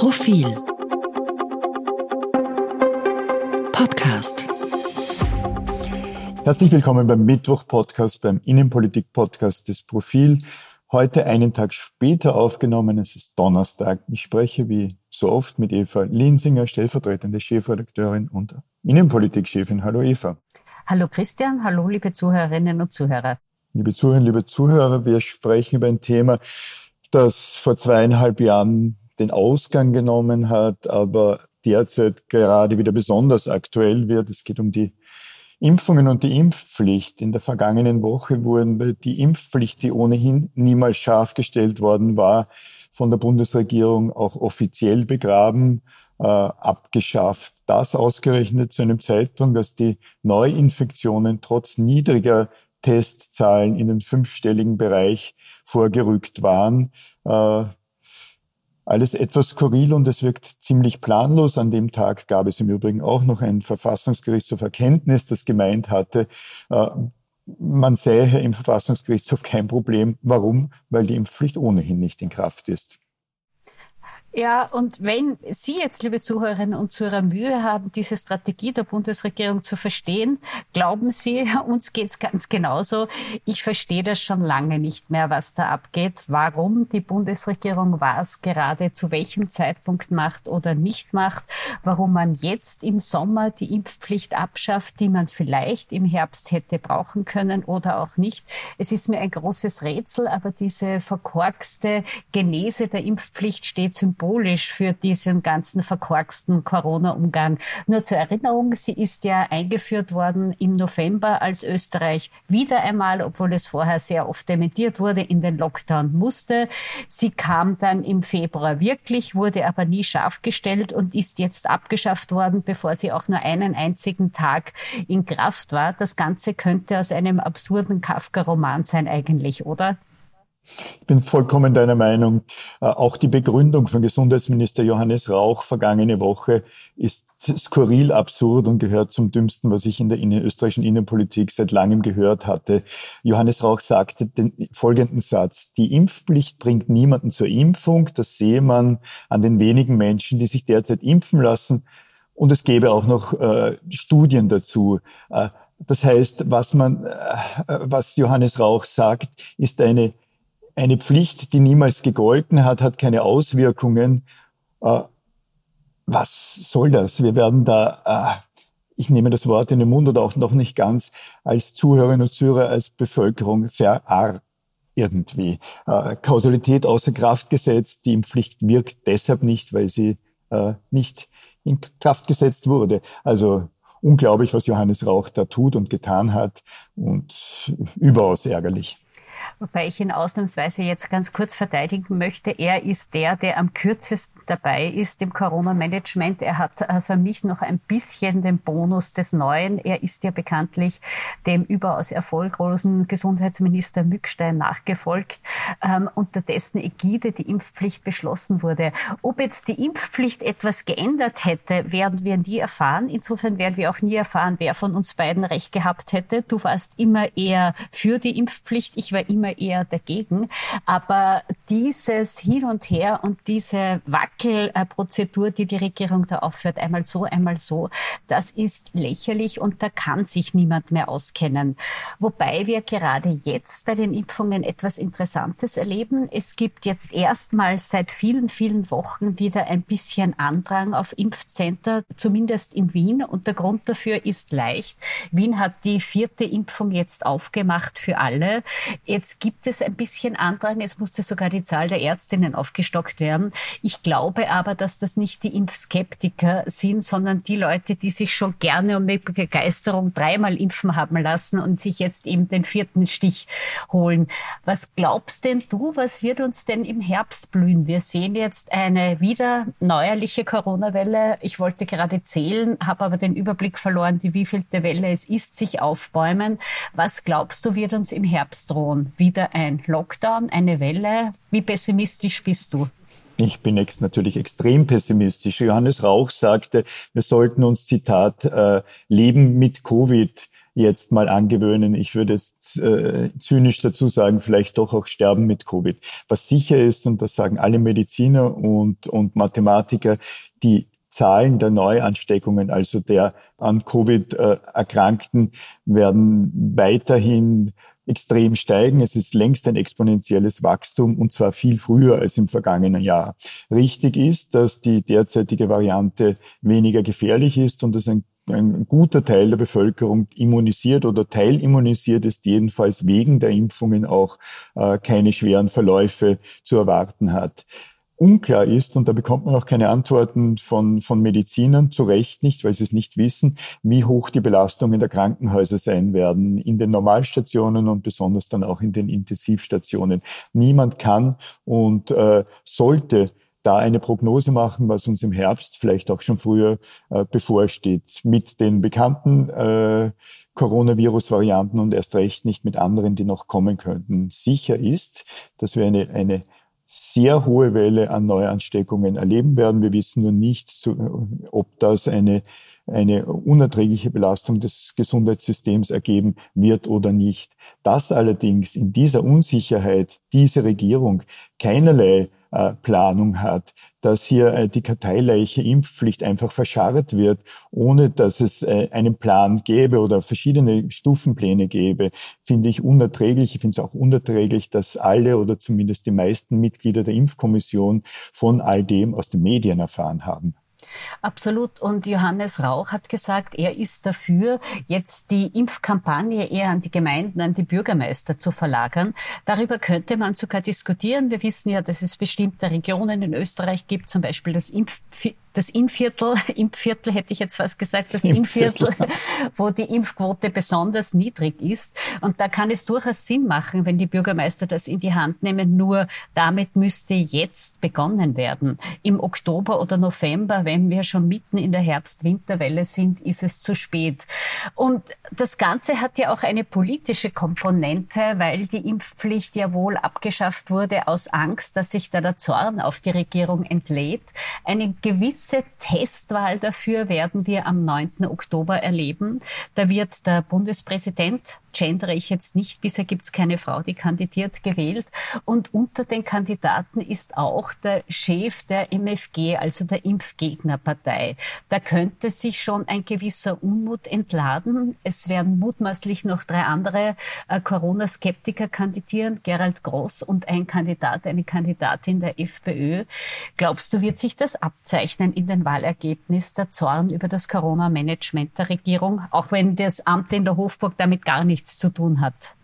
Profil Podcast Herzlich willkommen beim Mittwoch-Podcast, beim Innenpolitik-Podcast des Profil. Heute einen Tag später aufgenommen, es ist Donnerstag. Ich spreche wie so oft mit Eva Linsinger, stellvertretende Chefredakteurin und Innenpolitik-Chefin. Hallo Eva. Hallo Christian, hallo liebe Zuhörerinnen und Zuhörer. Liebe Zuhörerinnen, liebe Zuhörer, wir sprechen über ein Thema, das vor zweieinhalb Jahren den Ausgang genommen hat, aber derzeit gerade wieder besonders aktuell wird. Es geht um die Impfungen und die Impfpflicht. In der vergangenen Woche wurden die Impfpflicht, die ohnehin niemals scharf gestellt worden war, von der Bundesregierung auch offiziell begraben, äh, abgeschafft. Das ausgerechnet zu einem Zeitpunkt, dass die Neuinfektionen trotz niedriger Testzahlen in den fünfstelligen Bereich vorgerückt waren. Äh, alles etwas skurril und es wirkt ziemlich planlos. An dem Tag gab es im Übrigen auch noch ein Verfassungsgerichtshof Erkenntnis, das gemeint hatte, äh, man sähe im Verfassungsgerichtshof kein Problem. Warum? Weil die Impfpflicht ohnehin nicht in Kraft ist. Ja, und wenn Sie jetzt, liebe Zuhörerinnen und Zuhörer, Mühe haben, diese Strategie der Bundesregierung zu verstehen, glauben Sie, uns geht's ganz genauso. Ich verstehe das schon lange nicht mehr, was da abgeht, warum die Bundesregierung was gerade zu welchem Zeitpunkt macht oder nicht macht, warum man jetzt im Sommer die Impfpflicht abschafft, die man vielleicht im Herbst hätte brauchen können oder auch nicht. Es ist mir ein großes Rätsel, aber diese verkorkste Genese der Impfpflicht steht symbolisch symbolisch für diesen ganzen verkorksten Corona-Umgang. Nur zur Erinnerung, sie ist ja eingeführt worden im November, als Österreich wieder einmal, obwohl es vorher sehr oft dementiert wurde, in den Lockdown musste. Sie kam dann im Februar wirklich, wurde aber nie scharf gestellt und ist jetzt abgeschafft worden, bevor sie auch nur einen einzigen Tag in Kraft war. Das Ganze könnte aus einem absurden Kafka-Roman sein eigentlich, oder? Ich bin vollkommen deiner Meinung. Äh, auch die Begründung von Gesundheitsminister Johannes Rauch vergangene Woche ist skurril absurd und gehört zum dümmsten, was ich in der österreichischen Innenpolitik seit langem gehört hatte. Johannes Rauch sagte den folgenden Satz. Die Impfpflicht bringt niemanden zur Impfung. Das sehe man an den wenigen Menschen, die sich derzeit impfen lassen. Und es gäbe auch noch äh, Studien dazu. Äh, das heißt, was man, äh, was Johannes Rauch sagt, ist eine eine Pflicht, die niemals gegolten hat, hat keine Auswirkungen. Äh, was soll das? Wir werden da, äh, ich nehme das Wort in den Mund oder auch noch nicht ganz, als Zuhörerinnen und Zuhörer, als Bevölkerung verarrt irgendwie. Äh, Kausalität außer Kraft gesetzt, die Impfpflicht wirkt deshalb nicht, weil sie nicht in Kraft gesetzt wurde. Also unglaublich, was Johannes Rauch da tut und getan hat und überaus ärgerlich wobei ich ihn ausnahmsweise jetzt ganz kurz verteidigen möchte. Er ist der, der am kürzesten dabei ist im Corona-Management. Er hat äh, für mich noch ein bisschen den Bonus des Neuen. Er ist ja bekanntlich dem überaus erfolglosen Gesundheitsminister Mückstein nachgefolgt, ähm, unter dessen Ägide die Impfpflicht beschlossen wurde. Ob jetzt die Impfpflicht etwas geändert hätte, werden wir nie erfahren. Insofern werden wir auch nie erfahren, wer von uns beiden recht gehabt hätte. Du warst immer eher für die Impfpflicht, ich war immer eher dagegen. Aber dieses Hin und Her und diese Wackelprozedur, die die Regierung da aufführt, einmal so, einmal so, das ist lächerlich und da kann sich niemand mehr auskennen. Wobei wir gerade jetzt bei den Impfungen etwas Interessantes erleben. Es gibt jetzt erstmals seit vielen, vielen Wochen wieder ein bisschen Andrang auf Impfcenter, zumindest in Wien. Und der Grund dafür ist leicht. Wien hat die vierte Impfung jetzt aufgemacht für alle. Jetzt gibt es ein bisschen Andrang. Es musste sogar die Zahl der Ärztinnen aufgestockt werden. Ich glaube aber, dass das nicht die Impfskeptiker sind, sondern die Leute, die sich schon gerne und mit Begeisterung dreimal impfen haben lassen und sich jetzt eben den vierten Stich holen. Was glaubst denn du, was wird uns denn im Herbst blühen? Wir sehen jetzt eine wieder neuerliche Corona-Welle. Ich wollte gerade zählen, habe aber den Überblick verloren, die wievielte Welle es ist, sich aufbäumen. Was glaubst du, wird uns im Herbst drohen? Wieder ein Lockdown, eine Welle? Wie pessimistisch bist du? Ich bin jetzt natürlich extrem pessimistisch. Johannes Rauch sagte, wir sollten uns, Zitat, äh, Leben mit Covid jetzt mal angewöhnen. Ich würde jetzt äh, zynisch dazu sagen, vielleicht doch auch sterben mit Covid. Was sicher ist, und das sagen alle Mediziner und, und Mathematiker, die Zahlen der Neuansteckungen, also der an Covid äh, Erkrankten, werden weiterhin extrem steigen. Es ist längst ein exponentielles Wachstum und zwar viel früher als im vergangenen Jahr. Richtig ist, dass die derzeitige Variante weniger gefährlich ist und dass ein, ein guter Teil der Bevölkerung immunisiert oder teilimmunisiert ist, jedenfalls wegen der Impfungen auch äh, keine schweren Verläufe zu erwarten hat unklar ist, und da bekommt man auch keine Antworten von, von Medizinern, zu Recht nicht, weil sie es nicht wissen, wie hoch die Belastungen der Krankenhäuser sein werden, in den Normalstationen und besonders dann auch in den Intensivstationen. Niemand kann und äh, sollte da eine Prognose machen, was uns im Herbst, vielleicht auch schon früher, äh, bevorsteht. Mit den bekannten äh, Coronavirus-Varianten und erst recht nicht mit anderen, die noch kommen könnten. Sicher ist, dass wir eine, eine sehr hohe Welle an Neuansteckungen erleben werden. Wir wissen nur nicht, ob das eine, eine unerträgliche Belastung des Gesundheitssystems ergeben wird oder nicht. Dass allerdings in dieser Unsicherheit diese Regierung keinerlei Planung hat, dass hier äh, die Karteileiche Impfpflicht einfach verscharrt wird, ohne dass es äh, einen Plan gäbe oder verschiedene Stufenpläne gäbe, finde ich unerträglich. Ich finde es auch unerträglich, dass alle oder zumindest die meisten Mitglieder der Impfkommission von all dem aus den Medien erfahren haben. Absolut. Und Johannes Rauch hat gesagt, er ist dafür, jetzt die Impfkampagne eher an die Gemeinden, an die Bürgermeister zu verlagern. Darüber könnte man sogar diskutieren. Wir wissen ja, dass es bestimmte Regionen in Österreich gibt, zum Beispiel das Impf das Impfviertel, Impfviertel hätte ich jetzt fast gesagt, das Impfviertel, wo die Impfquote besonders niedrig ist. Und da kann es durchaus Sinn machen, wenn die Bürgermeister das in die Hand nehmen. Nur damit müsste jetzt begonnen werden. Im Oktober oder November, wenn wir schon mitten in der Herbst-Winterwelle sind, ist es zu spät. Und das Ganze hat ja auch eine politische Komponente, weil die Impfpflicht ja wohl abgeschafft wurde aus Angst, dass sich da der Zorn auf die Regierung entlädt. Eine gewisse gewisse Testwahl dafür werden wir am 9. Oktober erleben. Da wird der Bundespräsident gendere ich jetzt nicht. Bisher gibt es keine Frau, die kandidiert, gewählt. Und unter den Kandidaten ist auch der Chef der MFG, also der Impfgegnerpartei. Da könnte sich schon ein gewisser Unmut entladen. Es werden mutmaßlich noch drei andere äh, Corona-Skeptiker kandidieren, Gerald Gross und ein Kandidat, eine Kandidatin der FPÖ. Glaubst du, wird sich das abzeichnen in den Wahlergebnissen, der Zorn über das Corona-Management der Regierung, auch wenn das Amt in der Hofburg damit gar nicht nichts zu tun hat.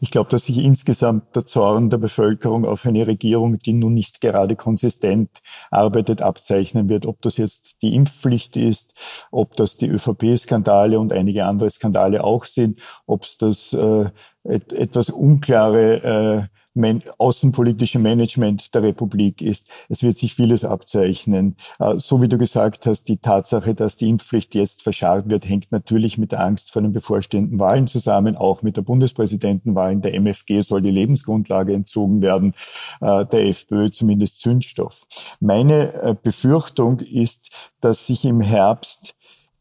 Ich glaube, dass sich insgesamt der Zorn der Bevölkerung auf eine Regierung, die nun nicht gerade konsistent arbeitet, abzeichnen wird. Ob das jetzt die Impfpflicht ist, ob das die ÖVP-Skandale und einige andere Skandale auch sind, ob es das äh, et etwas unklare äh, man außenpolitische Management der Republik ist. Es wird sich vieles abzeichnen. Äh, so wie du gesagt hast, die Tatsache, dass die Impfpflicht jetzt verscharrt wird, hängt natürlich mit der Angst vor den bevorstehenden Wahlen zusammen, auch mit der Bundespräsidentenwahlen. Der MFG soll die Lebensgrundlage entzogen werden, äh, der FPÖ zumindest Zündstoff. Meine äh, Befürchtung ist, dass sich im Herbst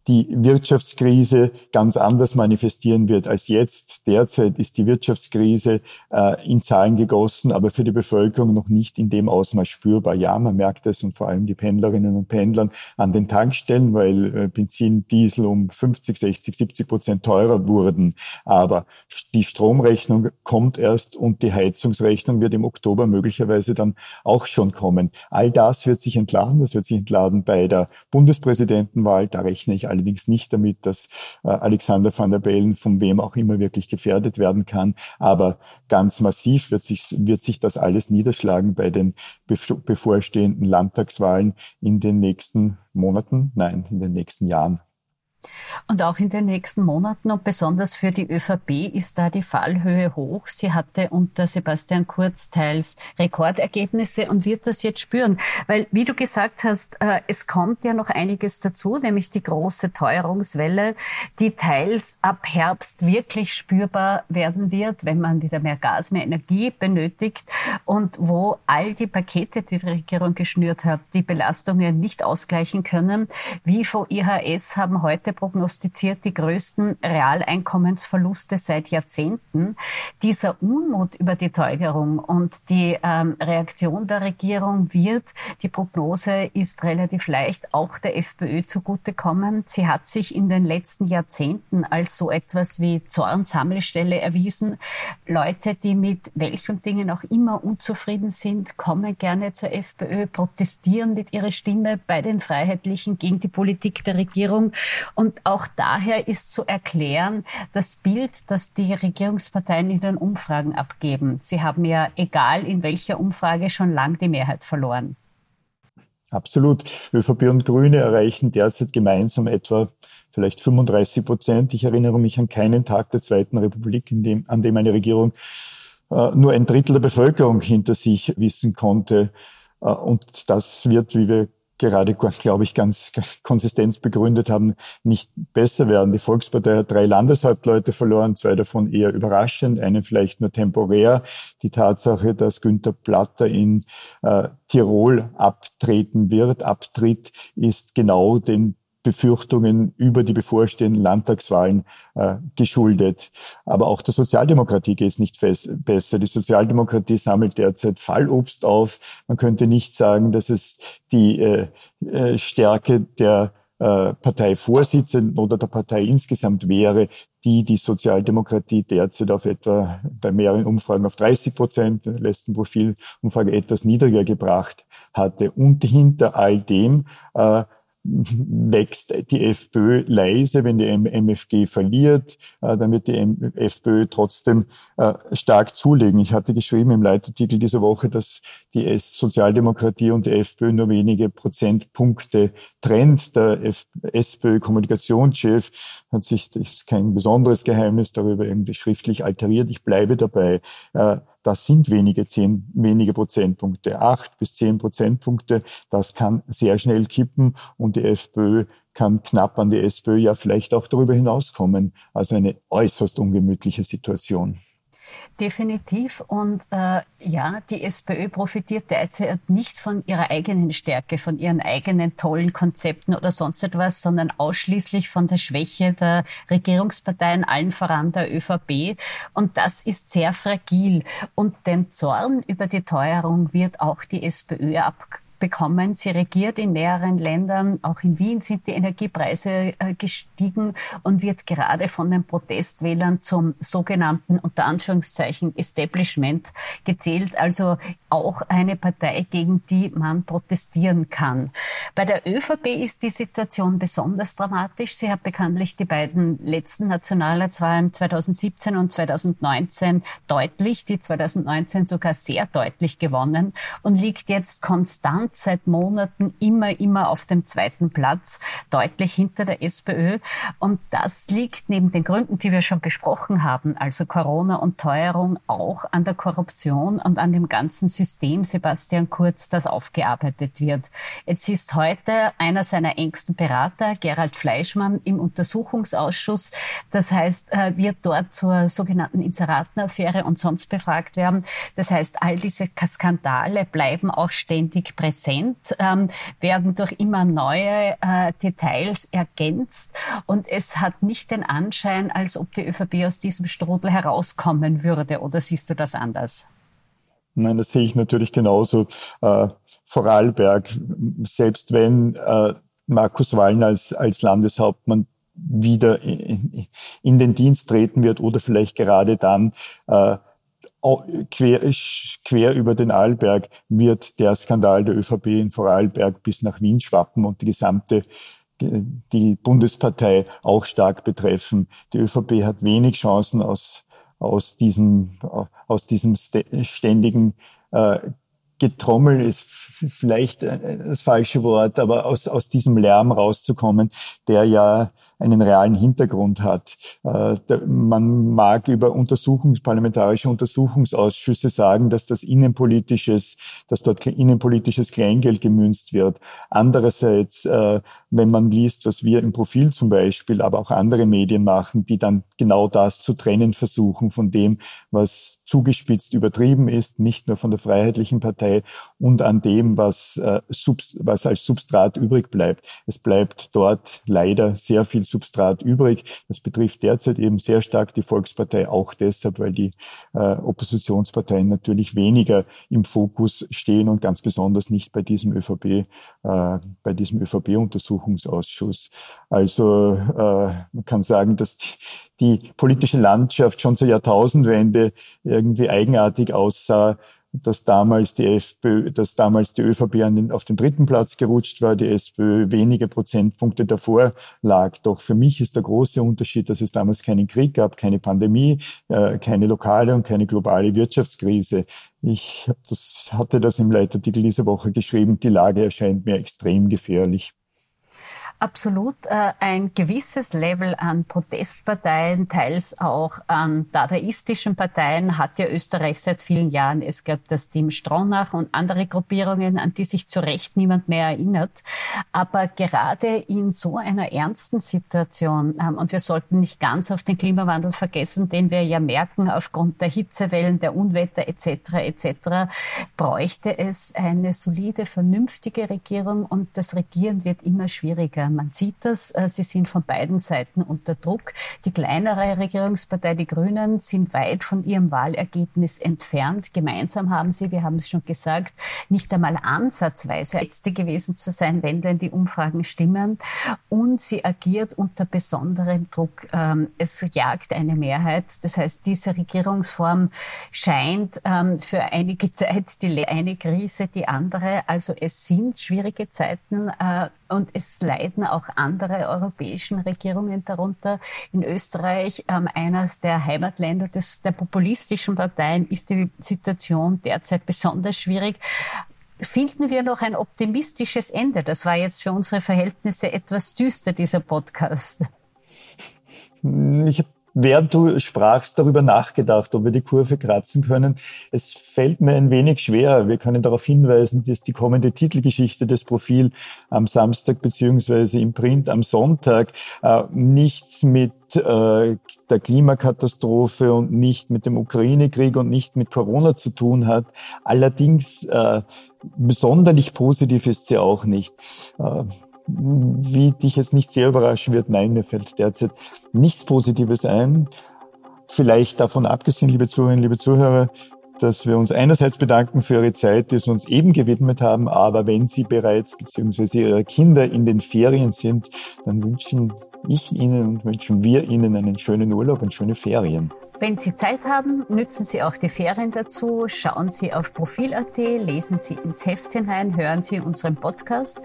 die Wirtschaftskrise ganz anders manifestieren wird als jetzt. Derzeit ist die Wirtschaftskrise äh, in Zahlen gegossen, aber für die Bevölkerung noch nicht in dem Ausmaß spürbar. Ja, man merkt es und vor allem die Pendlerinnen und Pendlern an den Tankstellen, weil äh, Benzin, Diesel um 50, 60, 70 Prozent teurer wurden. Aber die Stromrechnung kommt erst und die Heizungsrechnung wird im Oktober möglicherweise dann auch schon kommen. All das wird sich entladen. Das wird sich entladen bei der Bundespräsidentenwahl. Da rechne ich allerdings nicht damit, dass äh, Alexander van der Bellen von wem auch immer wirklich gefährdet werden kann. Aber ganz massiv wird sich, wird sich das alles niederschlagen bei den bevorstehenden Landtagswahlen in den nächsten Monaten, nein, in den nächsten Jahren. Und auch in den nächsten Monaten und besonders für die ÖVP ist da die Fallhöhe hoch. Sie hatte unter Sebastian Kurz teils Rekordergebnisse und wird das jetzt spüren. Weil, wie du gesagt hast, äh, es kommt ja noch einiges dazu, nämlich die große Teuerungswelle, die teils ab Herbst wirklich spürbar werden wird, wenn man wieder mehr Gas, mehr Energie benötigt und wo all die Pakete, die die Regierung geschnürt hat, die Belastungen nicht ausgleichen können. Wie vor IHS haben heute prognostiziert die größten Realeinkommensverluste seit Jahrzehnten. Dieser Unmut über die Teuerung und die ähm, Reaktion der Regierung wird, die Prognose ist relativ leicht, auch der FPÖ zugutekommen. Sie hat sich in den letzten Jahrzehnten als so etwas wie Zornsammelstelle erwiesen. Leute, die mit welchen Dingen auch immer unzufrieden sind, kommen gerne zur FPÖ, protestieren mit ihrer Stimme bei den Freiheitlichen gegen die Politik der Regierung. Und auch daher ist zu erklären, das Bild, das die Regierungsparteien in den Umfragen abgeben. Sie haben ja, egal in welcher Umfrage, schon lang die Mehrheit verloren. Absolut. ÖVP und Grüne erreichen derzeit gemeinsam etwa vielleicht 35 Prozent. Ich erinnere mich an keinen Tag der Zweiten Republik, dem, an dem eine Regierung äh, nur ein Drittel der Bevölkerung hinter sich wissen konnte. Äh, und das wird, wie wir gerade, glaube ich, ganz konsistent begründet haben, nicht besser werden. Die Volkspartei hat drei Landeshauptleute verloren, zwei davon eher überraschend, einen vielleicht nur temporär. Die Tatsache, dass Günther Platter in äh, Tirol abtreten wird, abtritt, ist genau den Befürchtungen über die bevorstehenden Landtagswahlen äh, geschuldet. Aber auch der Sozialdemokratie geht es nicht besser. Die Sozialdemokratie sammelt derzeit Fallobst auf. Man könnte nicht sagen, dass es die äh, äh, Stärke der äh, Parteivorsitzenden oder der Partei insgesamt wäre, die die Sozialdemokratie derzeit auf etwa bei mehreren Umfragen auf 30 Prozent, in der letzten Profilumfrage etwas niedriger gebracht hatte. Und hinter all dem äh, wächst die FPÖ leise, wenn die MFG verliert, äh, dann wird die FPÖ trotzdem äh, stark zulegen. Ich hatte geschrieben im Leitartikel dieser Woche, dass die Sozialdemokratie und die FPÖ nur wenige Prozentpunkte trennt. Der SPÖ-Kommunikationschef hat sich, das ist kein besonderes Geheimnis, darüber irgendwie schriftlich alteriert. Ich bleibe dabei. Das sind wenige, zehn, wenige Prozentpunkte, acht bis zehn Prozentpunkte. Das kann sehr schnell kippen und die FPÖ kann knapp an die SPÖ ja vielleicht auch darüber hinauskommen. Also eine äußerst ungemütliche Situation. Definitiv. Und äh, ja, die SPÖ profitiert derzeit nicht von ihrer eigenen Stärke, von ihren eigenen tollen Konzepten oder sonst etwas, sondern ausschließlich von der Schwäche der Regierungsparteien, allen voran der ÖVP. Und das ist sehr fragil. Und den Zorn über die Teuerung wird auch die SPÖ ab bekommen. Sie regiert in mehreren Ländern. Auch in Wien sind die Energiepreise äh, gestiegen und wird gerade von den Protestwählern zum sogenannten unter Anführungszeichen Establishment gezählt. Also auch eine Partei, gegen die man protestieren kann. Bei der ÖVP ist die Situation besonders dramatisch. Sie hat bekanntlich die beiden letzten Nationalratswahlen 2017 und 2019 deutlich, die 2019 sogar sehr deutlich gewonnen und liegt jetzt konstant seit Monaten immer, immer auf dem zweiten Platz, deutlich hinter der SPÖ. Und das liegt neben den Gründen, die wir schon besprochen haben, also Corona und Teuerung, auch an der Korruption und an dem ganzen System, Sebastian Kurz, das aufgearbeitet wird. Jetzt ist heute einer seiner engsten Berater, Gerald Fleischmann, im Untersuchungsausschuss. Das heißt, äh, wird dort zur sogenannten Inseratenaffäre und sonst befragt werden. Das heißt, all diese Skandale bleiben auch ständig präsent präsent, ähm, werden durch immer neue äh, Details ergänzt. Und es hat nicht den Anschein, als ob die ÖVP aus diesem Strudel herauskommen würde. Oder siehst du das anders? Nein, das sehe ich natürlich genauso. Äh, Vorarlberg, selbst wenn äh, Markus Wallner als, als Landeshauptmann wieder in, in, den Dienst treten wird oder vielleicht gerade dann, äh, quer, quer über den Arlberg wird der Skandal der ÖVP in Vorarlberg bis nach Wien schwappen und die gesamte die Bundespartei auch stark betreffen. Die ÖVP hat wenig Chancen aus, aus diesem, aus diesem ständigen äh, Getrommel ist vielleicht äh, das falsche Wort, aber aus, aus diesem Lärm rauszukommen, der ja einen realen Hintergrund hat. Äh, man mag über Untersuchungs, parlamentarische Untersuchungsausschüsse sagen, dass das innenpolitisches, dass dort innenpolitisches Kleingeld gemünzt wird. Andererseits, äh, wenn man liest, was wir im Profil zum Beispiel, aber auch andere Medien machen, die dann genau das zu trennen versuchen von dem, was zugespitzt übertrieben ist, nicht nur von der Freiheitlichen Partei, Volkspartei und an dem, was, äh, was als Substrat übrig bleibt. Es bleibt dort leider sehr viel Substrat übrig. Das betrifft derzeit eben sehr stark die Volkspartei, auch deshalb, weil die äh, Oppositionsparteien natürlich weniger im Fokus stehen und ganz besonders nicht bei diesem ÖVP, äh, bei diesem ÖVP-Untersuchungsausschuss. Also äh, man kann sagen, dass die, die politische Landschaft schon zur Jahrtausendwende irgendwie eigenartig aussah dass damals die FPÖ, dass damals die ÖVP auf den dritten Platz gerutscht war, die SPÖ wenige Prozentpunkte davor lag. Doch für mich ist der große Unterschied, dass es damals keinen Krieg gab, keine Pandemie, äh, keine lokale und keine globale Wirtschaftskrise. Ich das, hatte das im Leitartikel dieser Woche geschrieben. Die Lage erscheint mir extrem gefährlich. Absolut. Äh, ein gewisses Level an Protestparteien, teils auch an dadaistischen Parteien hat ja Österreich seit vielen Jahren. Es gab das Team Stronach und andere Gruppierungen, an die sich zu Recht niemand mehr erinnert. Aber gerade in so einer ernsten Situation, ähm, und wir sollten nicht ganz auf den Klimawandel vergessen, den wir ja merken aufgrund der Hitzewellen, der Unwetter etc. etc., bräuchte es eine solide, vernünftige Regierung und das Regieren wird immer schwieriger. Man sieht das, äh, sie sind von beiden Seiten unter Druck. Die kleinere Regierungspartei, die Grünen, sind weit von ihrem Wahlergebnis entfernt. Gemeinsam haben sie, wir haben es schon gesagt, nicht einmal ansatzweise letzte gewesen zu sein, wenn denn die Umfragen stimmen. Und sie agiert unter besonderem Druck. Ähm, es jagt eine Mehrheit. Das heißt, diese Regierungsform scheint ähm, für einige Zeit die eine Krise die andere. Also es sind schwierige Zeiten äh, und es leiden auch andere europäischen Regierungen darunter. In Österreich, ähm, eines der Heimatländer des, der populistischen Parteien, ist die Situation derzeit besonders schwierig. Finden wir noch ein optimistisches Ende? Das war jetzt für unsere Verhältnisse etwas düster, dieser Podcast. Ich habe während du sprachst, darüber nachgedacht, ob wir die Kurve kratzen können. Es fällt mir ein wenig schwer. Wir können darauf hinweisen, dass die kommende Titelgeschichte des Profil am Samstag beziehungsweise im Print am Sonntag äh, nichts mit äh, der Klimakatastrophe und nicht mit dem Ukraine-Krieg und nicht mit Corona zu tun hat. Allerdings äh, besonderlich positiv ist sie auch nicht. Äh, wie dich jetzt nicht sehr überraschen wird, nein, mir fällt derzeit nichts Positives ein. Vielleicht davon abgesehen, liebe Zuhörerinnen, liebe Zuhörer, dass wir uns einerseits bedanken für Ihre Zeit, die Sie uns eben gewidmet haben, aber wenn Sie bereits bzw. Ihre Kinder in den Ferien sind, dann wünschen ich Ihnen und wünschen wir Ihnen einen schönen Urlaub und schöne Ferien. Wenn Sie Zeit haben, nützen Sie auch die Ferien dazu. Schauen Sie auf Profil.at, lesen Sie ins Heft hinein, hören Sie unseren Podcast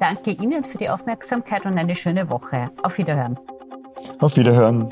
danke Ihnen für die Aufmerksamkeit und eine schöne Woche. Auf Wiederhören. Auf Wiederhören.